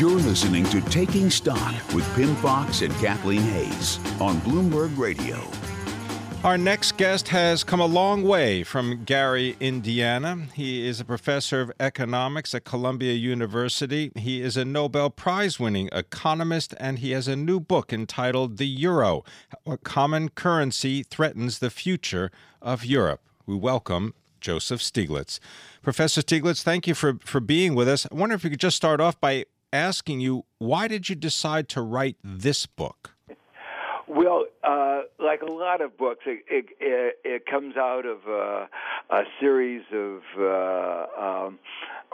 You're listening to Taking Stock with Pimm Fox and Kathleen Hays on Bloomberg Radio. Our next guest has come a long way from Gary, Indiana. He is a professor of economics at Columbia University. He is a Nobel Prize winning economist, and he has a new book entitled The Euro a Common Currency Threatens the Future of Europe. We welcome Joseph Stiglitz. Professor Stiglitz, thank you for, for being with us. I wonder if you could just start off by asking you why did you decide to write this book? Well, uh, like a lot of books, it it, it, comes out of uh, a series of uh, um,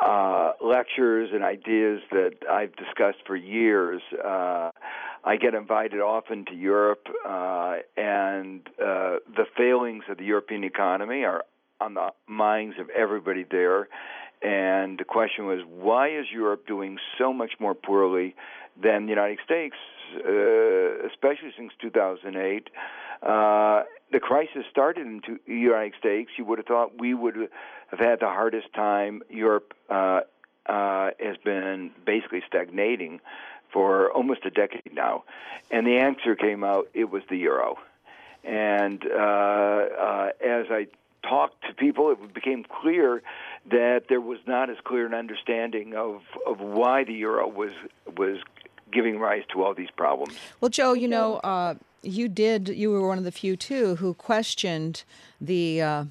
uh, lectures and ideas that I've discussed for years. Uh, I get invited often to Europe, uh, and uh, the failings of the European economy are on the minds of everybody there. And the question was, why is Europe doing so much more poorly than the United States, uh, especially since 2008? Uh, the crisis started in the United States. You would have thought we would have had the hardest time. Europe uh, uh, has been basically stagnating for almost a decade now. And the answer came out it was the euro. And uh, uh, as I talked to people, it became clear that there was not as clear an understanding of, of why the euro was was giving rise to all these problems. Well, Joe, you know, uh, you did. You were one of the few too who questioned the. Uh,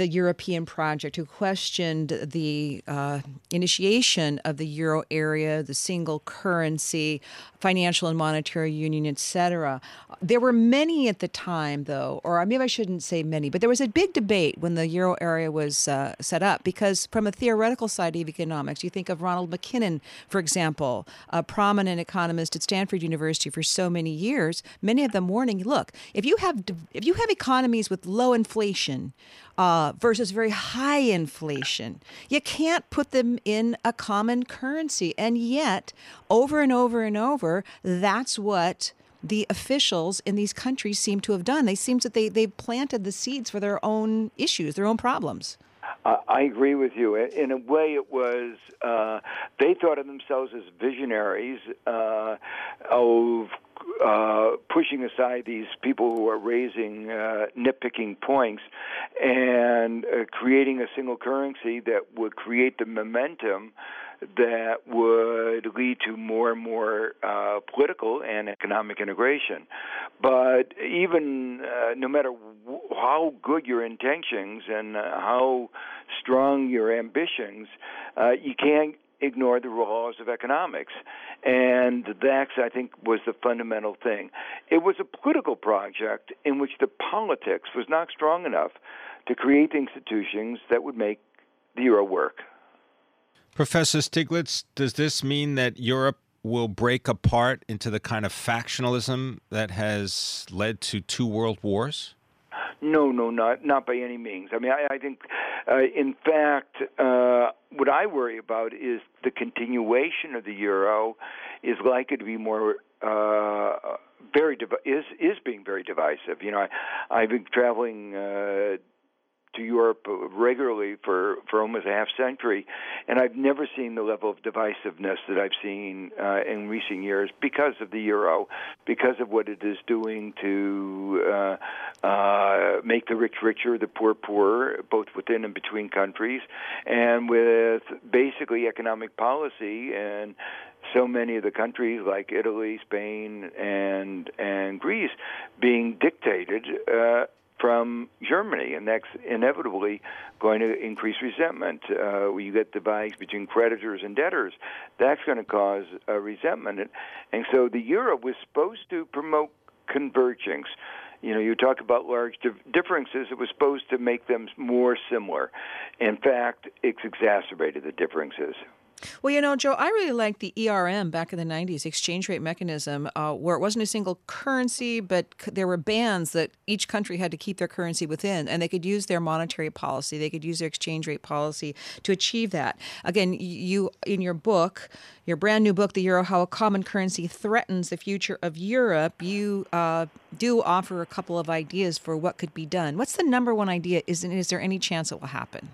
the European project, who questioned the uh, initiation of the euro area, the single currency, financial and monetary union, etc. There were many at the time, though, or maybe I shouldn't say many, but there was a big debate when the euro area was uh, set up because, from a theoretical side of economics, you think of Ronald McKinnon, for example, a prominent economist at Stanford University for so many years. Many of them warning, look, if you have if you have economies with low inflation. Uh, versus very high inflation. You can't put them in a common currency. And yet, over and over and over, that's what the officials in these countries seem to have done. They seem that they they've planted the seeds for their own issues, their own problems. I agree with you. In a way, it was uh, they thought of themselves as visionaries uh, of uh, pushing aside these people who are raising uh, nitpicking points and uh, creating a single currency that would create the momentum that would lead to more and more uh, political and economic integration. But even uh, no matter w- how good your intentions and uh, how strong your ambitions, uh, you can't ignore the laws of economics. And that, I think, was the fundamental thing. It was a political project in which the politics was not strong enough to create institutions that would make the euro work. Professor Stiglitz, does this mean that Europe will break apart into the kind of factionalism that has led to two world wars? No, no, not not by any means. I mean, I, I think, uh, in fact, uh, what I worry about is the continuation of the euro is likely to be more uh, very div- is is being very divisive. You know, I, I've been traveling uh, to Europe regularly for, for almost a half century, and I've never seen the level of divisiveness that I've seen uh, in recent years because of the euro, because of what it is doing to uh, uh, make the rich richer, the poor poorer, both within and between countries, and with basically economic policy and so many of the countries like Italy, Spain, and and Greece being dictated uh, from Germany, and that's inevitably going to increase resentment. Uh, you get divides between creditors and debtors, that's going to cause uh, resentment. And so the euro was supposed to promote convergence. You know, you talk about large differences. It was supposed to make them more similar. In fact, it's exacerbated the differences. Well, you know, Joe, I really liked the ERM back in the 90s, exchange rate mechanism, uh, where it wasn't a single currency, but c- there were bands that each country had to keep their currency within, and they could use their monetary policy, they could use their exchange rate policy to achieve that. Again, you, in your book, your brand new book, The Euro How a Common Currency Threatens the Future of Europe, you uh, do offer a couple of ideas for what could be done. What's the number one idea? Is, is there any chance it will happen?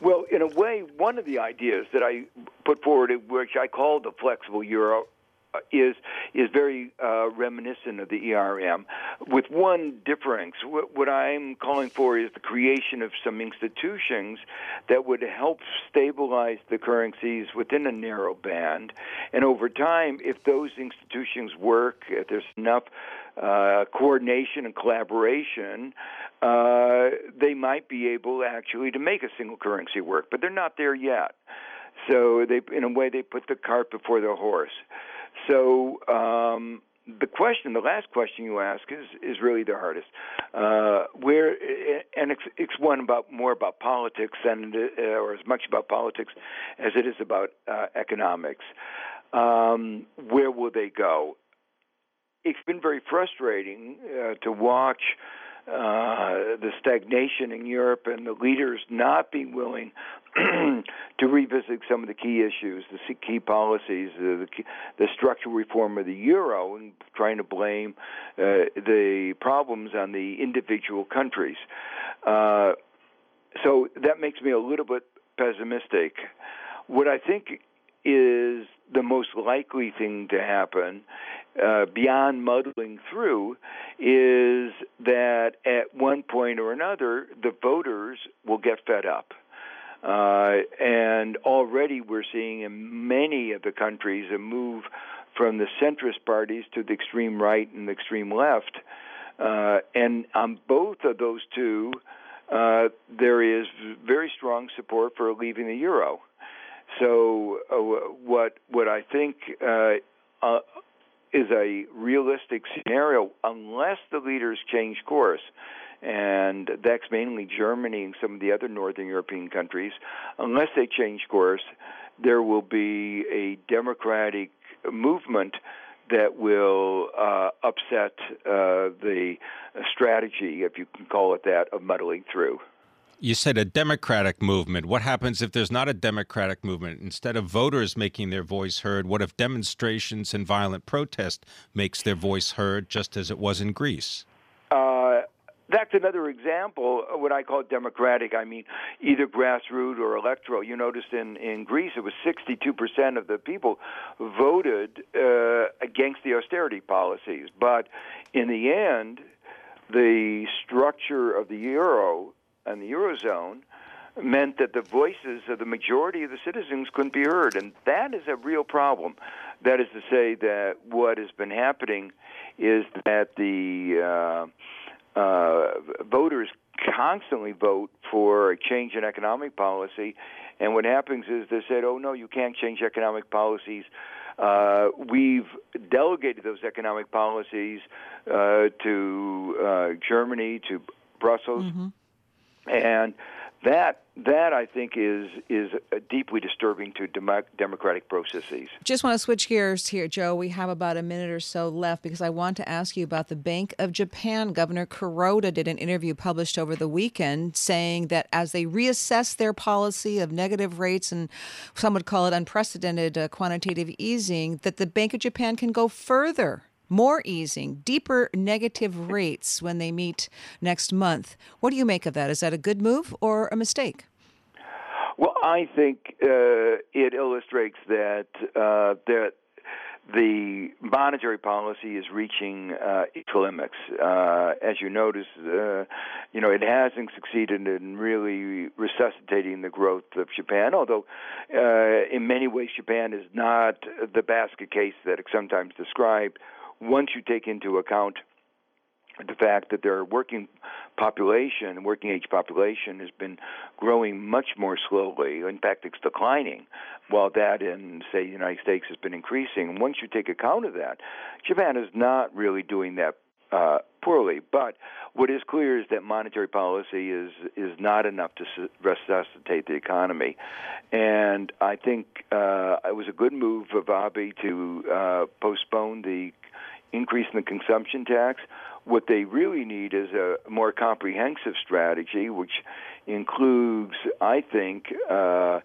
Well, in a way, one of the ideas that I put forward, which I call the flexible euro, uh, is is very uh, reminiscent of the ERM, with one difference. What, what, I'm calling for is the creation of some institutions that would help stabilize the currencies within a narrow band, and over time, if those institutions work, if there's enough uh, coordination and collaboration, uh, they might be able actually to make a single currency work. But they're not there yet. So they, in a way, they put the cart before the horse. So um, the question, the last question you ask, is is really the hardest. Uh, where and it's, it's one about more about politics and uh, or as much about politics as it is about uh, economics. Um, where will they go? It's been very frustrating uh, to watch uh, the stagnation in Europe and the leaders not being willing to revisit some of the key issues, the key policies, the, the, the structural reform of the euro, and trying to blame uh, the problems on the individual countries. Uh, so that makes me a little bit pessimistic. What I think is the most likely thing to happen uh, beyond muddling through is that at one point or another, the voters will get fed up. Uh, and already we're seeing in many of the countries a move from the centrist parties to the extreme right and the extreme left. Uh, and on both of those two, uh, there is very strong support for leaving the euro. So uh, what what I think uh, uh, is a realistic scenario, unless the leaders change course, and that's mainly Germany and some of the other northern European countries. Unless they change course, there will be a democratic movement that will uh, upset uh, the strategy, if you can call it that, of muddling through. You said a democratic movement. What happens if there's not a democratic movement? Instead of voters making their voice heard, what if demonstrations and violent protest makes their voice heard, just as it was in Greece? Uh, that's another example what I call democratic. I mean, either grassroots or electoral. You noticed in, in Greece, it was 62% of the people voted uh, against the austerity policies. But in the end, the structure of the euro and the eurozone meant that the voices of the majority of the citizens couldn't be heard, and that is a real problem. That is to say that what has been happening is that the uh, uh, voters constantly vote for a change in economic policy, and what happens is they said, "Oh no, you can't change economic policies." Uh, we've delegated those economic policies uh, to uh, Germany, to Brussels. Mm-hmm and that that I think is is deeply disturbing to dem- democratic processes. Just want to switch gears here, Joe. We have about a minute or so left because I want to ask you about the Bank of Japan. Governor Kuroda did an interview published over the weekend saying that as they reassess their policy of negative rates and some would call it unprecedented uh, quantitative easing, that the Bank of Japan can go further more easing, deeper negative rates when they meet next month. What do you make of that? Is that a good move or a mistake? Well, I think uh, it illustrates that uh, that the monetary policy is reaching uh, its limits. Uh, as you notice, uh, you know it hasn't succeeded in really resuscitating the growth of Japan. Although, uh, in many ways, Japan is not the basket case that it's sometimes described once you take into account the fact that their working population, working age population, has been growing much more slowly. In fact, it's declining, while that in, say, the United States has been increasing. Once you take account of that, Japan is not really doing that uh, poorly. But what is clear is that monetary policy is is not enough to resuscitate the economy, and I think uh, it was a good move of Abe to uh, postpone the increase in the consumption tax. What they really need is a more comprehensive strategy, which includes, I think, uh,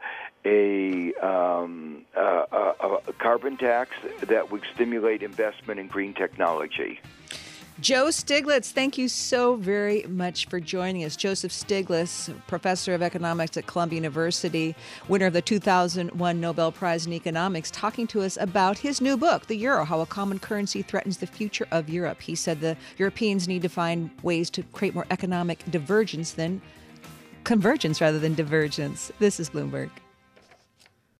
a, um, a, a, carbon tax that would stimulate investment in green technology. Joe Stiglitz, thank you so very much for joining us. Joseph Stiglitz, professor of economics at Columbia University, winner of the 2001 Nobel Prize in Economics, talking to us about his new book, The Euro How a Common Currency Threatens the Future of Europe. He said the Europeans need to find ways to create more economic divergence than convergence rather than divergence. This is Bloomberg.